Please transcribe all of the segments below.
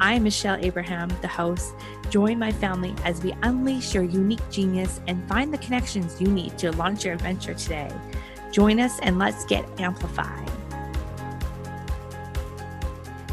I'm Michelle Abraham, the host. Join my family as we unleash your unique genius and find the connections you need to launch your adventure today. Join us and let's get amplified.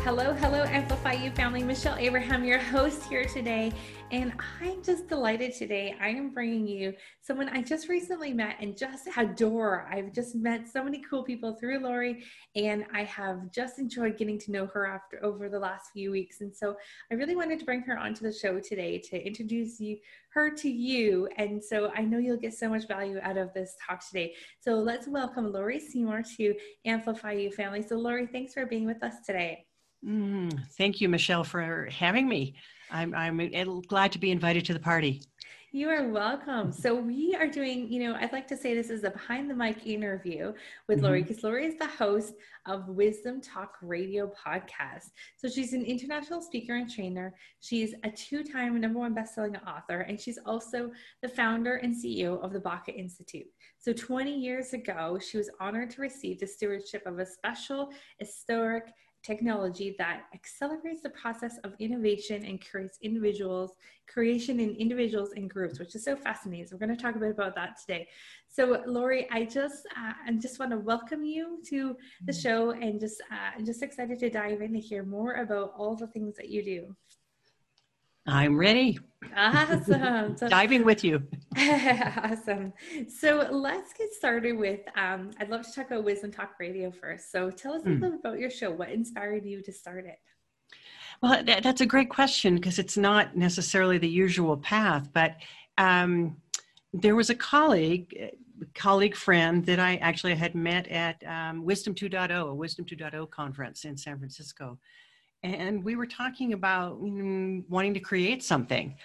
Hello, hello, Amplify You family. Michelle Abraham, your host here today. And I'm just delighted today. I am bringing you someone I just recently met and just adore. I've just met so many cool people through Laurie, and I have just enjoyed getting to know her after over the last few weeks. And so I really wanted to bring her onto the show today to introduce you her to you. And so I know you'll get so much value out of this talk today. So let's welcome Laurie Seymour to Amplify You family. So Laurie, thanks for being with us today. Mm, thank you, Michelle, for having me. I'm, I'm glad to be invited to the party. You are welcome. So we are doing, you know, I'd like to say this is a behind the mic interview with mm-hmm. Laurie because Laurie is the host of Wisdom Talk Radio podcast. So she's an international speaker and trainer. She's a two-time number one best-selling author, and she's also the founder and CEO of the Baca Institute. So 20 years ago, she was honored to receive the stewardship of a special historic technology that accelerates the process of innovation and creates individuals creation in individuals and groups which is so fascinating. So we're going to talk a bit about that today. So laurie i just uh, i just want to welcome you to the mm. show and just uh, i'm just excited to dive in to hear more about all the things that you do I'm ready. Awesome. So, Diving with you. awesome. So let's get started with um, I'd love to talk about Wisdom Talk Radio first. So tell us a little mm. about your show. What inspired you to start it? Well, that, that's a great question because it's not necessarily the usual path, but um, there was a colleague, colleague friend that I actually had met at um, Wisdom 2.0, a Wisdom 2.0 conference in San Francisco and we were talking about mm, wanting to create something.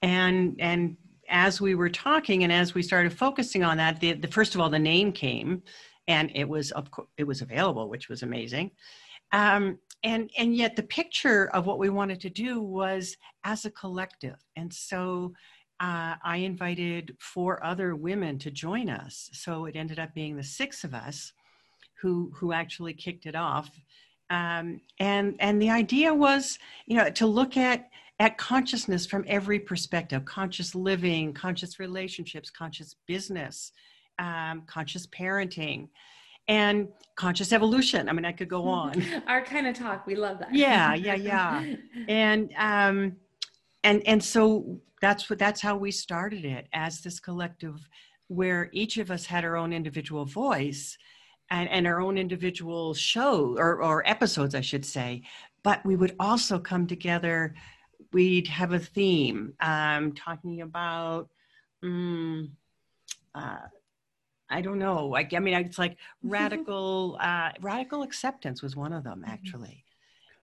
And and as we were talking and as we started focusing on that the, the first of all the name came and it was of it was available which was amazing. Um, and and yet the picture of what we wanted to do was as a collective. And so uh, I invited four other women to join us. So it ended up being the six of us who who actually kicked it off um, and and the idea was you know to look at at consciousness from every perspective conscious living conscious relationships conscious business um, conscious parenting and conscious evolution. I mean i could go on. Our kind of talk we love that. Yeah yeah yeah. And um and and so that's what that's how we started it as this collective where each of us had our own individual voice and, and our own individual show or, or episodes, I should say. But we would also come together. We'd have a theme um, talking about, um, uh, I don't know. I, I mean, it's like radical, uh, radical acceptance was one of them mm-hmm. actually,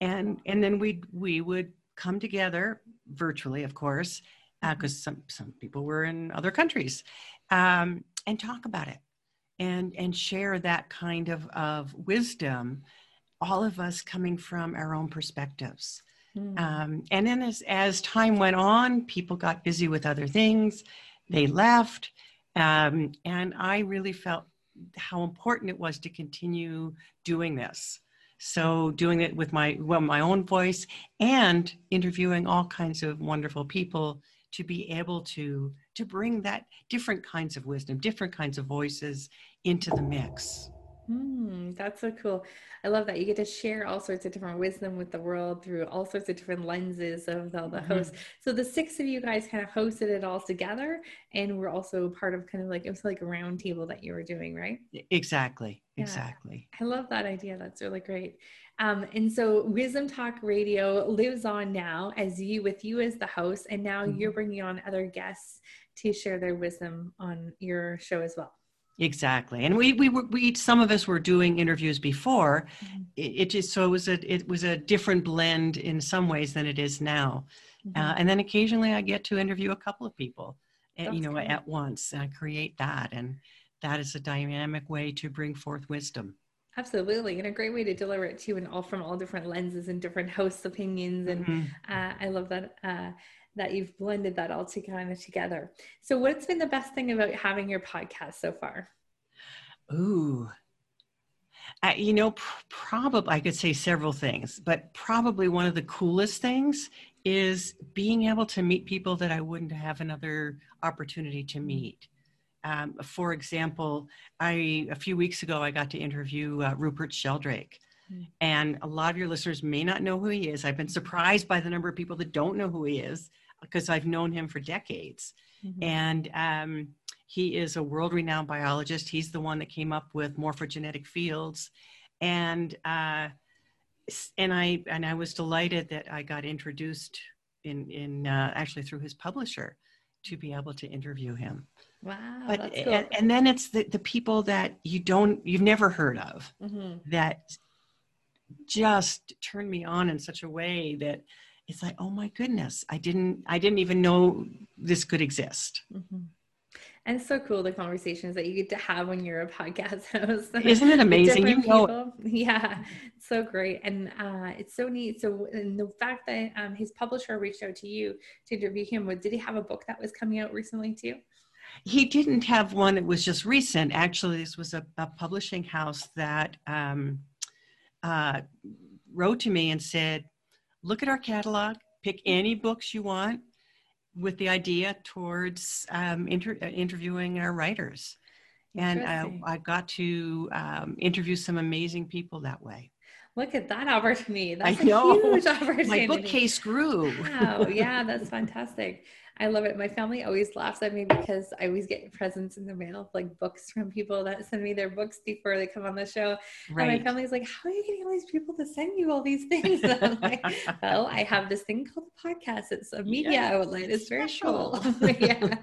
and and then we we would come together virtually, of course, because uh, some some people were in other countries, um, and talk about it and and share that kind of of wisdom all of us coming from our own perspectives. Mm. um, and then as as time went on people got busy with other things. They left. Um, and i really felt how important it was to continue doing this. So doing it with my well my own voice and interviewing all kinds of wonderful people to be able to to bring that different kinds of wisdom different kinds of voices into the mix. Mm, that's so cool. I love that you get to share all sorts of different wisdom with the world through all sorts of different lenses of the, the mm-hmm. hosts. So the six of you guys kind of hosted it all together, and we're also part of kind of like it was like a round table that you were doing, right? Exactly. Yeah. Exactly. I love that idea. That's really great. Um, and so Wisdom Talk Radio lives on now as you with you as the host, and now mm-hmm. you're bringing on other guests to share their wisdom on your show as well. Exactly, and we we were we some of us were doing interviews before. Mm-hmm. It, it, just so it was a it was a different blend in some ways than it is now, mm-hmm. uh, and then occasionally I get to interview a couple of people, at, eh, you know, at once, and I create that, and that is a dynamic way to bring forth wisdom. Absolutely, and a great way to deliver it too, and all from all different lenses and different hosts' opinions, and mm-hmm. uh, I love that. Uh, that you've blended that all to kind of together. So, what's been the best thing about having your podcast so far? Ooh, uh, you know, pr- probably I could say several things, but probably one of the coolest things is being able to meet people that I wouldn't have another opportunity to meet. Um, for example, I a few weeks ago I got to interview uh, Rupert Sheldrake, mm. and a lot of your listeners may not know who he is. I've been surprised by the number of people that don't know who he is because I've known him for decades. Mm-hmm. And um, he is a world renowned biologist. He's the one that came up with morphogenetic fields. And uh, and I and I was delighted that I got introduced in in uh, actually through his publisher to be able to interview him. Wow, but cool. and, and, then it's the, the people that you don't you've never heard of mm-hmm. that just turn me on in such a way that it's like oh my goodness i didn't i didn't even know this could exist. Mm-hmm. and it's so cool the conversations that you get to have when you're a podcast host. Isn't it amazing? you know yeah so great. And uh, it's so neat. So and the fact that um, his publisher reached out to you to interview him did he have a book that was coming out recently too he didn't have one that was just recent actually this was a, a publishing house that um, uh, wrote to me and said look at our catalog, pick any books you want with the idea towards um, inter- uh, interviewing our writers. And uh, I got to um, interview some amazing people that way. Look at that opportunity. That's I know. a huge opportunity. My bookcase grew. Wow. Yeah, that's fantastic. I love it. My family always laughs at me because I always get presents in the mail, like books from people that send me their books before they come on the show. Right. And my family's like, How are you getting all these people to send you all these things? And I'm like, Well, I have this thing called a podcast. It's a media yes, outlet. It's, very cool. yeah.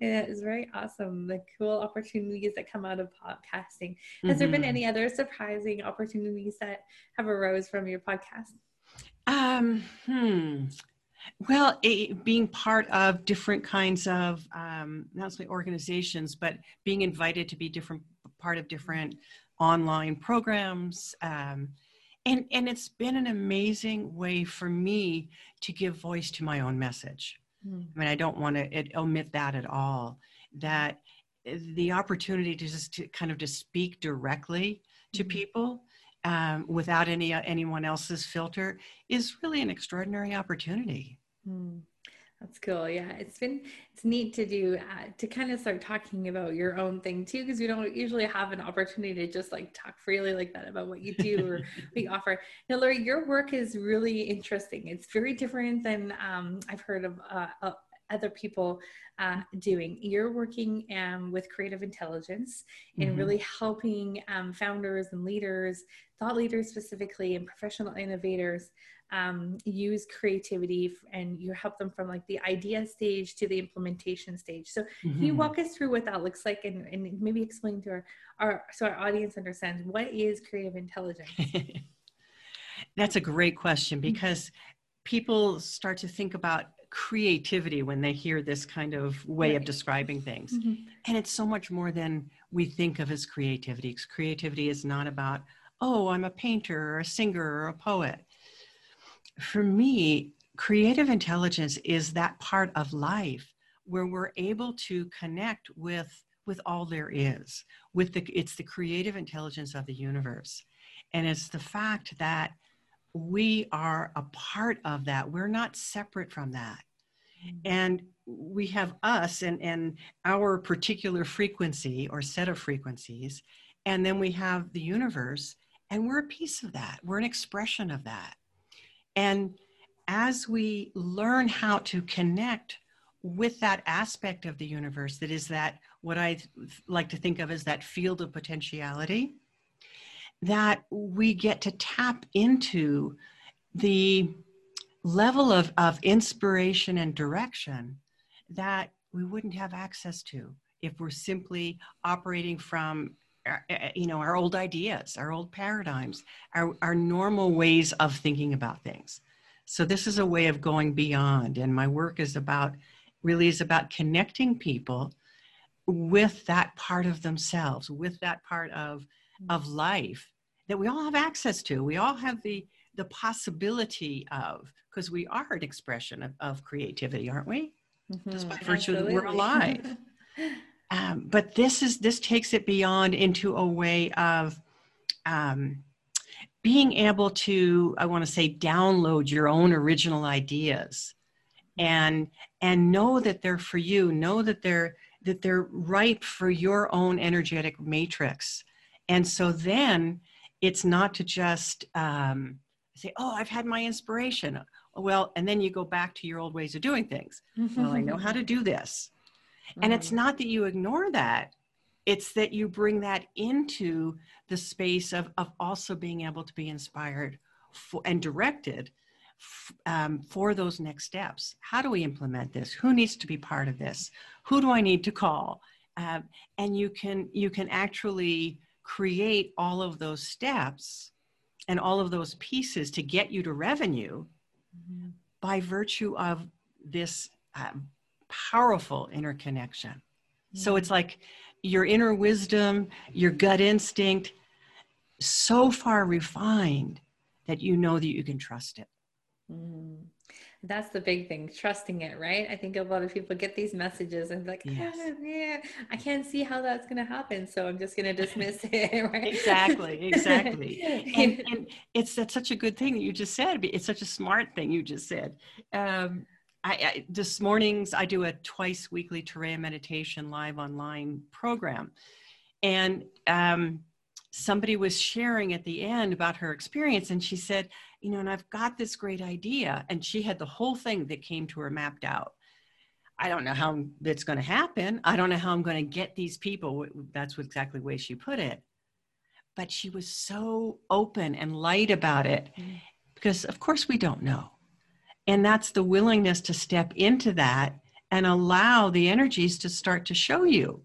yeah. It's very awesome. The cool opportunities that come out of podcasting. Has mm-hmm. there been mm-hmm. any other surprising opportunities that have arose from your podcast? Um, hmm. Well, it, being part of different kinds of um, not only organizations, but being invited to be different part of different online programs, um, and and it's been an amazing way for me to give voice to my own message. Mm. I mean, I don't want to omit that at all. That the opportunity to just to kind of to speak directly to mm-hmm. people um, without any uh, anyone else's filter is really an extraordinary opportunity. Mm, that's cool. Yeah, it's been it's neat to do uh, to kind of start talking about your own thing too, because we don't usually have an opportunity to just like talk freely like that about what you do or what you offer. Now, Laurie, your work is really interesting. It's very different than um, I've heard of uh, uh, other people uh, doing. You're working um, with creative intelligence and mm-hmm. really helping um, founders and leaders, thought leaders specifically, and professional innovators um, use creativity and you help them from like the idea stage to the implementation stage. So mm-hmm. can you mm-hmm. walk us through what that looks like and, and maybe explain to our, our so our audience understands what is creative intelligence? That's a great question because people start to think about creativity when they hear this kind of way right. of describing things. Mm-hmm. And it's so much more than we think of as creativity. Because Creativity is not about, oh, I'm a painter or a singer or a poet. For me, creative intelligence is that part of life where we're able to connect with with all there is with the it's the creative intelligence of the universe and it's the fact that we are a part of that. We're not separate from that. Mm-hmm. And we have us and, and our particular frequency or set of frequencies. And then we have the universe, and we're a piece of that. We're an expression of that. And as we learn how to connect with that aspect of the universe that is that what I like to think of as that field of potentiality, that we get to tap into the level of, of inspiration and direction that we wouldn't have access to if we're simply operating from uh, uh, you know our old ideas our old paradigms our, our normal ways of thinking about things. So this is a way of going beyond and my work is about really is about connecting people with that part of themselves with that part of of life that we all have access to. We all have the the possibility of because we are an expression of, of creativity aren't we? Mm-hmm. just by virtue that we're alive. Um, but this is this takes it beyond into a way of um, being able to i want to say download your own original ideas and and know that they're for you know that they're that they're ripe for your own energetic matrix and so then it's not to just um, say oh i've had my inspiration well and then you go back to your old ways of doing things well i know how to do this and it's mm-hmm. not that you ignore that, it's that you bring that into the space of, of also being able to be inspired for, and directed um, for those next steps. How do we implement this? Who needs to be part of this? Who do I need to call? Um, and you can you can actually create all of those steps and all of those pieces to get you to revenue mm-hmm. by virtue of this um, powerful interconnection. Mm-hmm. So it's like your inner wisdom, your gut instinct, so far refined that you know that you can trust it. Mm. That's the big thing, trusting it, right? I think a lot of people get these messages and like, yes. ah, yeah, I can't see how that's going to happen, so I'm just going to dismiss it, right? Exactly, exactly. and, and, it's that's such a good thing that you just said. It's such a smart thing you just said. Um, I, I, this mornings I do a twice weekly Turiya meditation live online program, and um, somebody was sharing at the end about her experience, and she said, you know, and I've got this great idea, and she had the whole thing that came to her mapped out. I don't know how it's going to happen. I don't know how I'm going to get these people. That's exactly the way she put it. But she was so open and light about it mm. because, of course, we don't know and that's the willingness to step into that and allow the energies to start to show you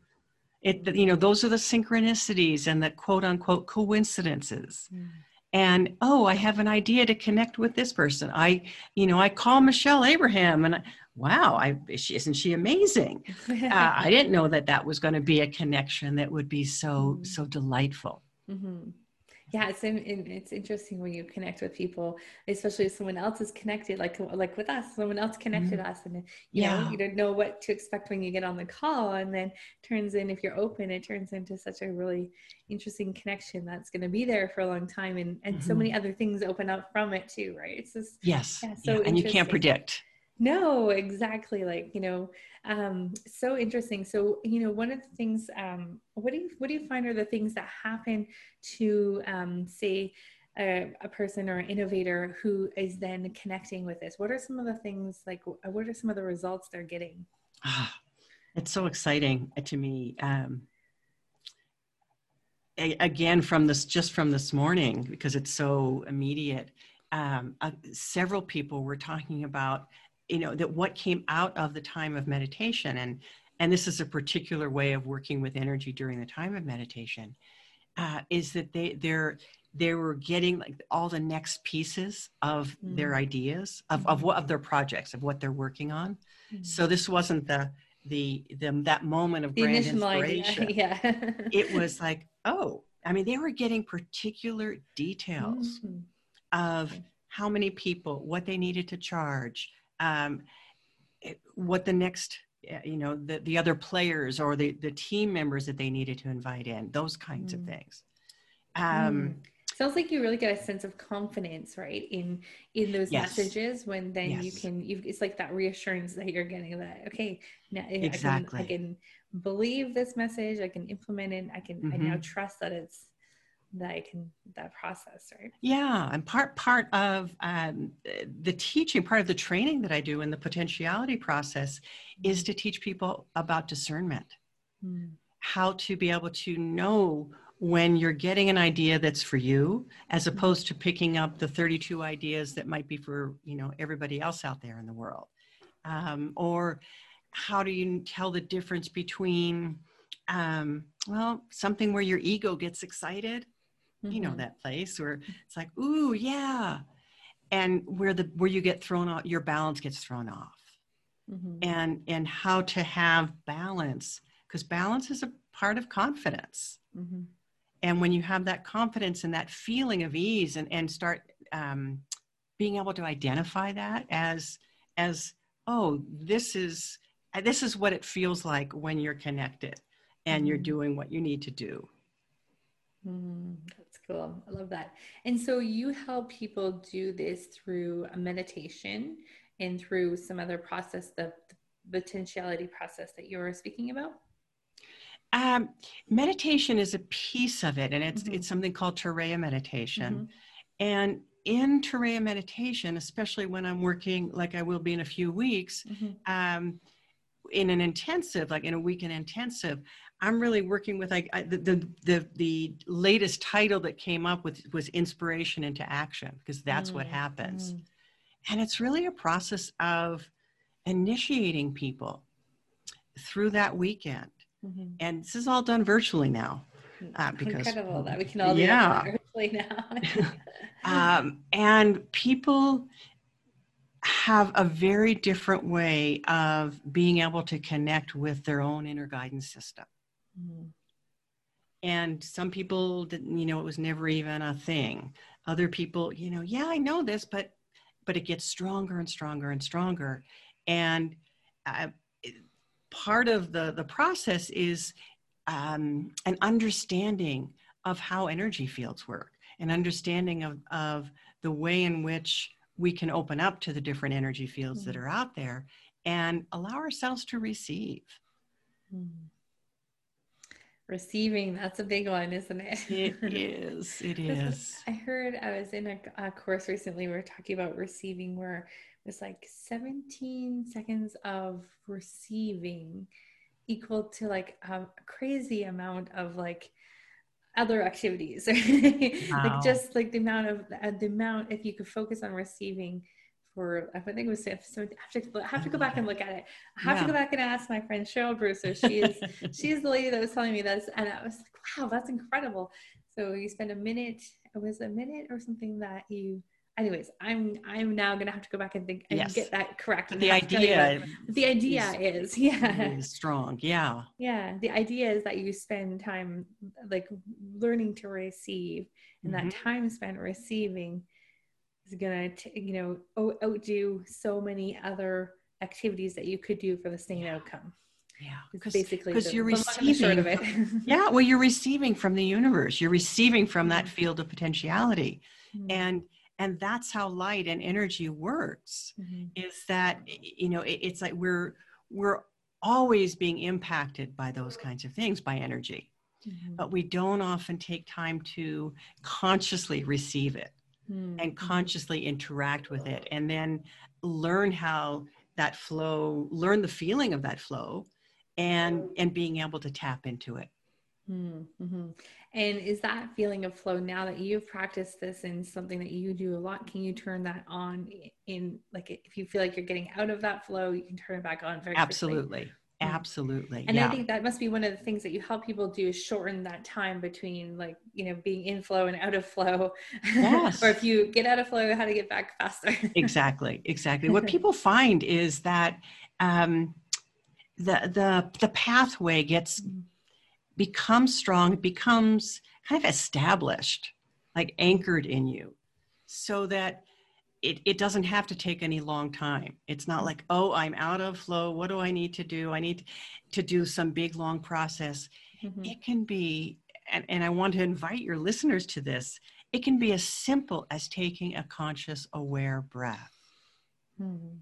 it you know those are the synchronicities and the quote unquote coincidences mm. And oh i have an idea to connect with this person. I you know i call michelle abraham and I, wow i she, isn't she amazing? Uh, i didn't know that that was going to be a connection that would be so mm. so delightful. Mm-hmm yeah it's it's interesting when you connect with people especially if someone else is connected like like with us someone else connected mm-hmm. us and you yeah. know you don't know what to expect when you get on the call and then turns in if you're open it turns into such a really interesting connection that's going to be there for a long time and and mm-hmm. so many other things open up from it too right it's just yes yeah, so yeah. and you can't predict no exactly like you know um so interesting. So you know one of the things um what do you what do you find are the things that happen to um say a, a person or an innovator who is then connecting with this? What are some of the things like what are some of the results they're getting? Ah, it's so exciting to me um again from this just from this morning because it's so immediate. Um, uh, several people were talking about you know that what came out of the time of meditation and and this is a particular way of working with energy during the time of meditation uh, is that they they're they were getting like all the next pieces of mm. their ideas of, of what of their projects of what they're working on mm. so this wasn't the the the that moment of the grand inspiration idea. yeah it was like oh i mean they were getting particular details mm-hmm. of how many people what they needed to charge um, what the next eh, you know the, the other players or the, the team members that they needed to invite in those kinds mm. of things um, mm. sounds like you really get a sense of confidence right in in those yes. messages when then yes. you can you it's like that reassurance that you're getting that okay now exactly. I, can, I can believe this message i can implement it i can mm-hmm. i now mm-hmm. trust that it's that I can that process, right? Yeah, and part part of um, the teaching, part of the training that I do in the potentiality process, is to teach people about discernment, mm. how to be able to know when you're getting an idea that's for you, as hmm. opposed to picking up the 32 ideas that might be for you know everybody else out there in the world, um, or how do you tell the difference between um, well, something where your ego gets excited. Mm-hmm. You know Mm-hmm. that place where it's like, ooh, yeah, and where the where you get thrown off, your balance gets thrown off, Mhm. and and how to have balance because balance is a part of confidence. Mhm. And when you have that confidence and that feeling of ease, and and start um, being able to identify that as as oh, this is this is what it feels like when you're connected and you're Mhm. doing what you need to do. Mm, cool. I love that. And so you help people do this through a meditation and through some other process, the, the potentiality process that you were speaking about. Um, meditation is a piece of it, and it's Mhm. it's something called Turiya meditation. Mhm. And in Turiya meditation, especially when I'm working like I will be in a few weeks, Mhm. um, in an intensive, like in a weekend intensive, I'm really working with like I, the, the the the latest title that came up with was inspiration into action because that's what Mm, happens, mm. and it's really a process of initiating people through that weekend. Mhm. And this is all done virtually now. Uh, because- Incredible that we can all do Yeah. that virtually now. um, and people have a very different way of being able to connect with their own inner guidance system Mhm. and some people didn't you know it was never even a thing other people you know yeah i know this but but it gets stronger and stronger and stronger and uh, part of the the process is um, an understanding of how energy fields work an understanding of of the way in which we can open up to the different energy fields that Mhm. are out there and allow ourselves to receive Mm. Receiving, that's a big one, isn't it? it is it is- I heard I was in a, a course recently. We were talking about receiving, where it was like 17 seconds of receiving equal to like a crazy amount of like other activities. Wow. like just like the amount of uh, the amount if you could focus on receiving for I think it was so I have to, I have to go back and look at it. I have to go back and ask my friend Cheryl Brewster. She is she's the lady that was telling me this and i was like wow that's incredible so you spend a minute it was a minute or something that you anyways i'm i'm now gonna have to go back and think and Yes. get that correct the have to tell you idea the idea is, yeah is strong yeah yeah the idea is that you spend time like learning to receive and Mhm. that time spent receiving is gonna t- you know outdo so many other activities that you could do for the same outcome. Yeah because basically because you're the long and the short of it. yeah well you're receiving from the universe. You're receiving from that Mhm. field of potentiality. Mm, and and that's how light and energy works mhm, is that you know it, it's like we're we're always being impacted by those kinds of things by energy. Mhm, but we don't often take time to consciously receive it mm, and mhm. consciously interact with it and then learn how that flow learn the feeling of that flow and and being able to tap into it Mm, mhm. And is that feeling of flow now that you've practiced this and something that you do a lot? Can you turn that on in like if you feel like you're getting out of that flow, you can turn it back on very absolutely Mm. Absolutely And yeah I think that must be one of the things that you help people do is shorten that time between like, you know, being in flow and out of flow. Yes. or if you get out of flow, how to get back faster. exactly exactly what people find is that um the the the pathway gets becomes strong becomes kind of established like anchored in you so that it, it doesn't have to take any long time. It's not like oh i'm out of flow. What do i need to do? I need to do some big long process. Mhm. it can be and, and i want to invite your listeners to this it can be as simple as taking a conscious aware breath. Mhm.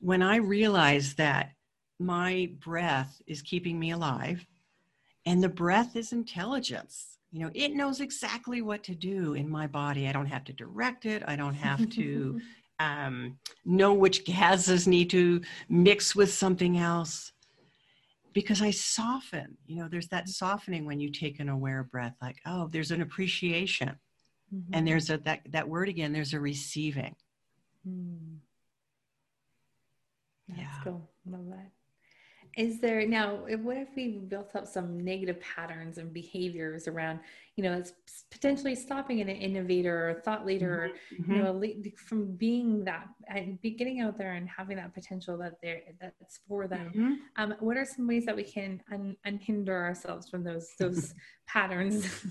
when I realize that my breath is keeping me alive and the breath is intelligence, you know, it knows exactly what to do in my body. I don't have to direct it, I don't have to um, know which gases need to mix with something else because I soften. You know, there's that softening when you take an aware breath, like, oh, there's an appreciation. Mhm. And there's a that that word again, there's a receiving. Mm. That's Yeah. cool. Love that. Is there now what if we built up some negative patterns and behaviors around you know it's potentially stopping an innovator or thought leader mm-hmm. you know from being that and be getting out there and having that potential that they're that's for them mm-hmm. um, what are some ways that we can un- unhinder ourselves from those those patterns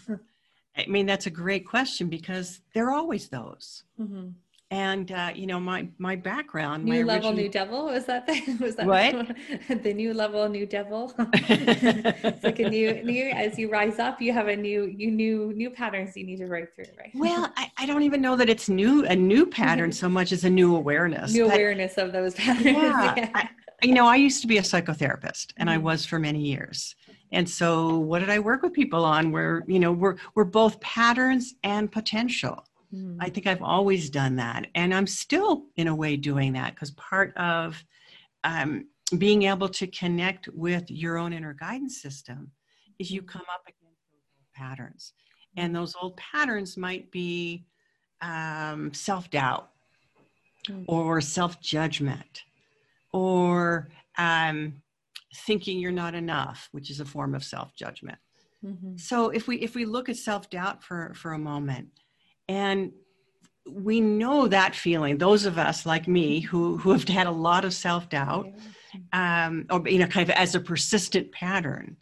i mean that's a great question because they're always those mm-hmm and uh, you know my my background new my level new devil? Was that the was that what? the new level new devil? It's like a new new as you rise up you have a new you new new patterns you need to break through right? Well I, I don't even know that it's new a new pattern so much as a new awareness new but, awareness of those patterns yeah, yeah. I, you know i used to be a psychotherapist and mm-hmm. i was for many years. And so what did i work with people on where you know we're we're both patterns and potential Mm. I think I've always done that. And I'm still, in a way, doing that because part of um, being able to connect with your own inner guidance system is you come up against those old patterns. And those old patterns might be um, self doubt mm. or self judgment or um, thinking you're not enough, which is a form of self judgment. Mm-hmm. So if we if we look at self doubt for for a moment, and we know that feeling those of us like me who who have had a lot of self-doubt um, or you know kind of as a persistent pattern.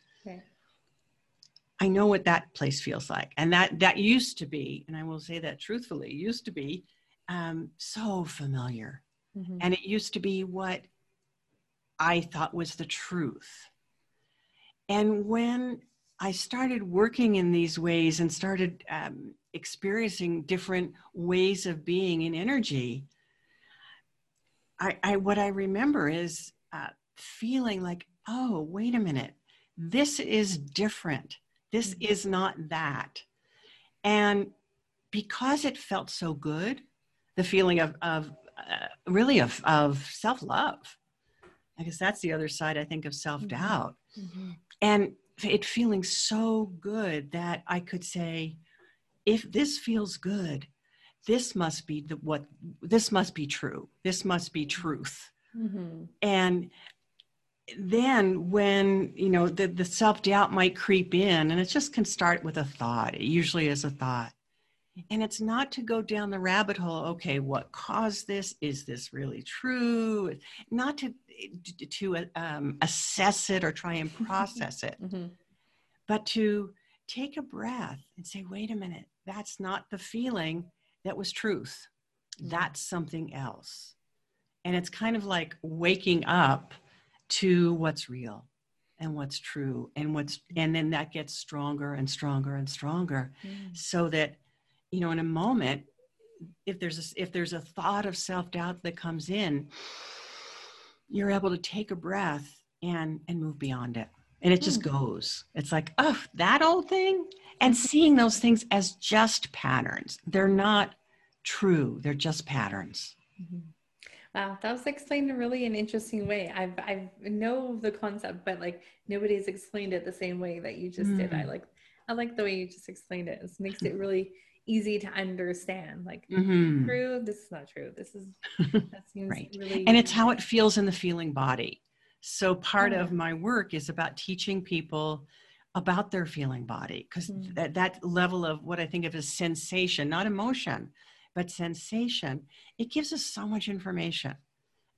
I know what that place feels like. And that that used to be and i will say that truthfully used to be um, so familiar. Mm-hmm. and it used to be what i thought was the truth. And when i started working in these ways and started um, experiencing different ways of being in energy, I, I what I remember is uh, feeling like, oh, wait a minute, this is different. This mm-hmm. is not that. And because it felt so good, the feeling of, of uh, really of, of self love. I guess that's the other side, I think, of self doubt. Mm-hmm. And it feeling so good that I could say, if this feels good, this must be the what this must be true. This must be truth. Mm-hmm. And then when you know the, the self-doubt might creep in and it just can start with a thought it usually is a thought and it's not to go down the rabbit hole okay what caused this is this really true not to to um, assess it or try and process it mm-hmm. but to take a breath and say wait a minute that's not the feeling that was truth. Mm-hmm. That's something else. And it's kind of like waking up to what's real and what's true and what's and then that gets stronger and stronger and stronger mm. so that you know in a moment if there's a, if there's a thought of self-doubt that comes in you're able to take a breath and and move beyond it and it just mm. goes it's like oh that old thing and seeing those things as just patterns. They're not true, they're just patterns. Mm-hmm. Wow, that was explained in really an interesting way. I've I know the concept, but like nobody's explained it the same way that you just mm. did. I mm. like I like the way you just explained it. It makes it really easy to understand. Like mm-hmm. true, this is not true. This is that seems right. really and it's how it feels in the feeling body. So part of my work is about teaching people about their feeling body because mm. that, that level of what i think of as sensation not emotion but sensation it gives us so much information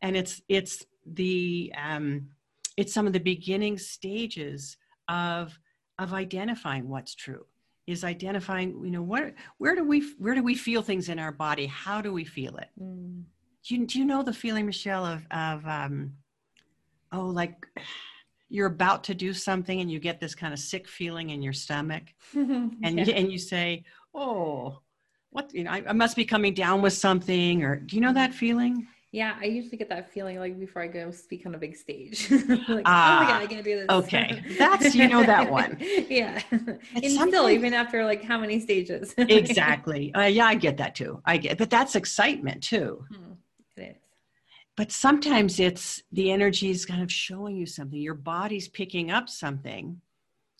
and it's it's the um, it's some of the beginning stages of of identifying what's true is identifying you know where where do we where do we feel things in our body how do we feel it mm. do, you, do you know the feeling michelle of of um, oh like you're about to do something and you get this kind of sick feeling in your stomach and yeah. you, and you say oh what you know I, I, must be coming down with something or do you know that feeling yeah i usually get that feeling like before i go speak on a big stage. Like ah, oh my god i can't do this. okay. That's you know that one. Yeah. And still even after like how many stages. Exactly. Uh, yeah i get that too. I get but that's excitement too. Hmm. But sometimes it's the energy is kind of showing you something. Your body's picking up something.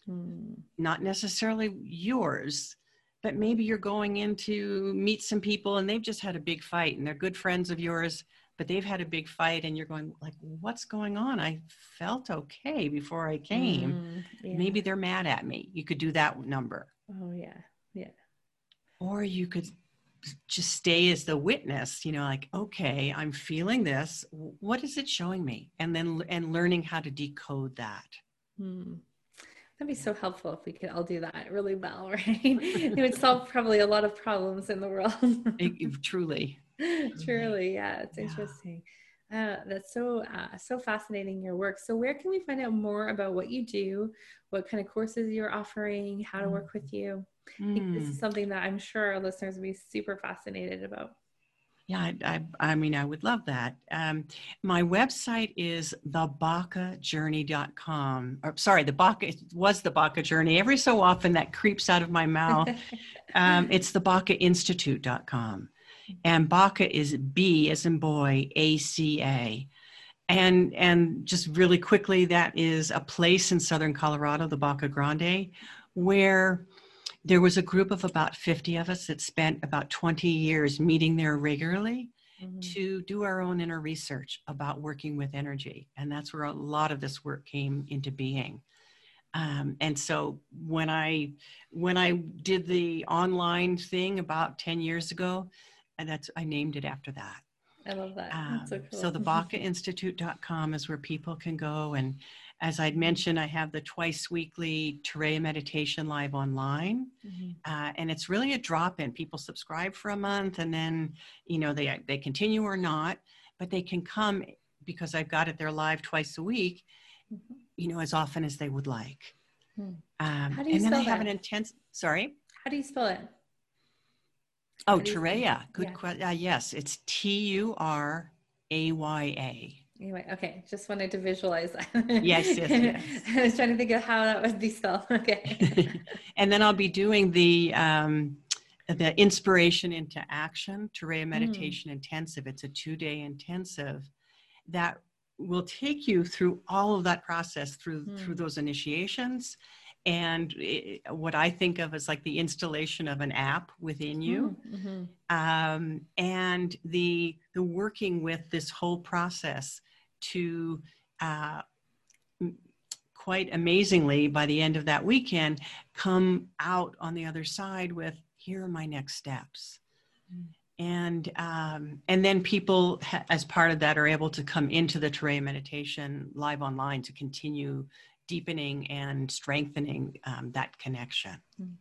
Mm. not necessarily yours but maybe you're going in to meet some people and they've just had a big fight and they're good friends of yours but they've had a big fight and you're going like what's going on? I felt okay before i came. Mm, yeah. maybe they're mad at me. You could do that number. Oh yeah. Yeah. Or you could just stay as the witness you know like okay i'm feeling this. What is it showing me? And then and learning how to decode that. Hmm. that'd be so helpful if we could all do that really well right? It would solve probably a lot of problems in the world. It, truly truly yeah it's yeah. interesting uh, that's so uh, so fascinating your work so where can we find out more about what you do what kind of courses you're offering how to work with you Mm. I think this is mm. something that I'm sure our listeners will be super fascinated about. Yeah, I, I, I mean, I would love that. Um, my website is thebacajourney.com. Or, sorry, the Baca was the Baca Journey. Every so often that creeps out of my mouth. um, it's thebacainstitute.com. And Baca is B as in boy, A C A. And, and just really quickly, that is a place in southern Colorado, the Baca Grande, where there was a group of about 50 of us that spent about 20 years meeting there regularly mm-hmm. to do our own inner research about working with energy. And that's where a lot of this work came into being. Um, and so when I when I did the online thing about 10 years ago, and that's I named it after that. I love that. Um, so, cool. so the bacainstitute.com is where people can go and as I'd mentioned, I have the twice weekly Turiya meditation live online, mm-hmm. uh, and it's really a drop in. People subscribe for a month, and then you know they they continue or not, but they can come because I've got it there live twice a week, mm-hmm. you know, as often as they would like. Hmm. Um, How do you and then I have that? an intense. Sorry. How do you spell it? Oh, Turiya. Good yeah. question. Uh, yes, it's T U R A Y A. Anyway, okay, just wanted to visualize that. Yes, yes, yes. I was trying to think of how that would be spelled. Okay. and then I'll be doing the um, the inspiration into action Turiya mm. meditation mm. intensive. It's a two day intensive that will take you through all of that process through mm. through those initiations and it, what I think of as like the installation of an app within you, mm, mm-hmm. um, and the the working with this whole process to uh, quite amazingly by the end of that weekend come out on the other side with here are my next steps mm. and um, and then people ha- as part of that are able to come into the Turiya meditation live online to continue deepening and strengthening um, that connection mm.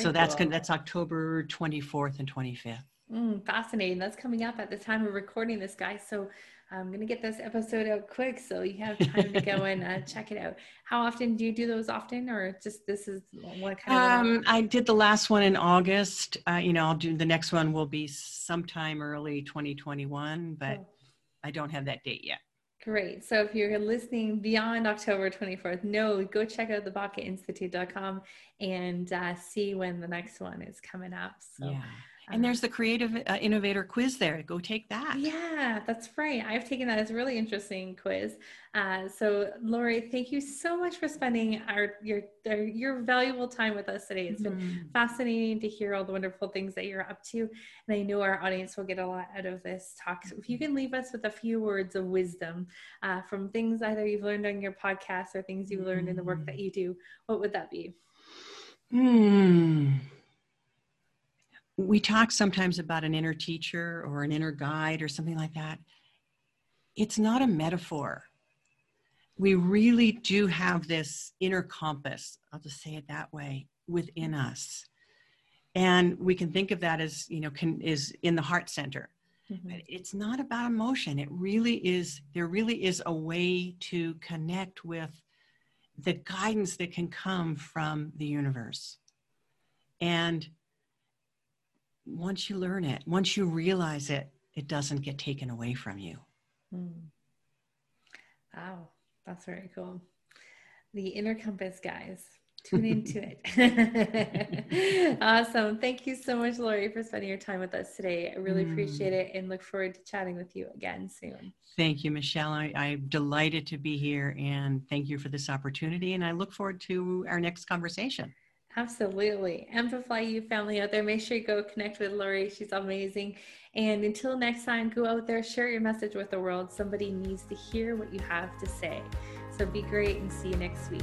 so that's cool. that's october 24th and 25th mm, fascinating that's coming up at the time of recording this guy so I'm going to get this episode out quick so you have time to go and uh, check it out. How often do you do those often or just this is what kind of? Um, I did the last one in August. Uh, you know, I'll do the next one will be sometime early 2021, but oh. I don't have that date yet. Great. So if you're listening beyond October 24th, no, go check out the bacainstitute.com and uh, see when the next one is coming up. So yeah. And there's the creative uh, innovator quiz there. Go take that. Yeah, that's right. I've taken that as a really interesting quiz. Uh, so, Laurie, thank you so much for spending our your your valuable time with us today. It's been mm. fascinating to hear all the wonderful things that you're up to, and I know our audience will get a lot out of this talk. So, if you can leave us with a few words of wisdom uh, from things either you've learned on your podcast or things you've learned mm. in the work that mm. you do, what would that be? Hmm we talk sometimes about an inner teacher or an inner guide or something like that. It's not a metaphor. We really do have this inner compass, I'll just say it that way, within us. And we can think of that as, you know, can, is in the heart center. Mm-hmm. It's not about emotion. It really is, there really is a way to connect with the guidance that can come from the universe. And once you learn it, once you realize it, it doesn't get taken away from you. Mm. Wow, that's very cool. The inner compass, guys. Tune into it. awesome. Thank you so much, Laurie, for spending your time with us today. I really mm. appreciate it and look forward to chatting with you again soon. Thank you, Michelle. I, I'm delighted to be here and thank you for this opportunity. And I look forward to our next conversation. Absolutely. Amplify you family out there. Make sure you go connect with Laurie. She's amazing. And until next time, go out there, share your message with the world. Somebody needs to hear what you have to say. So be great and see you next week.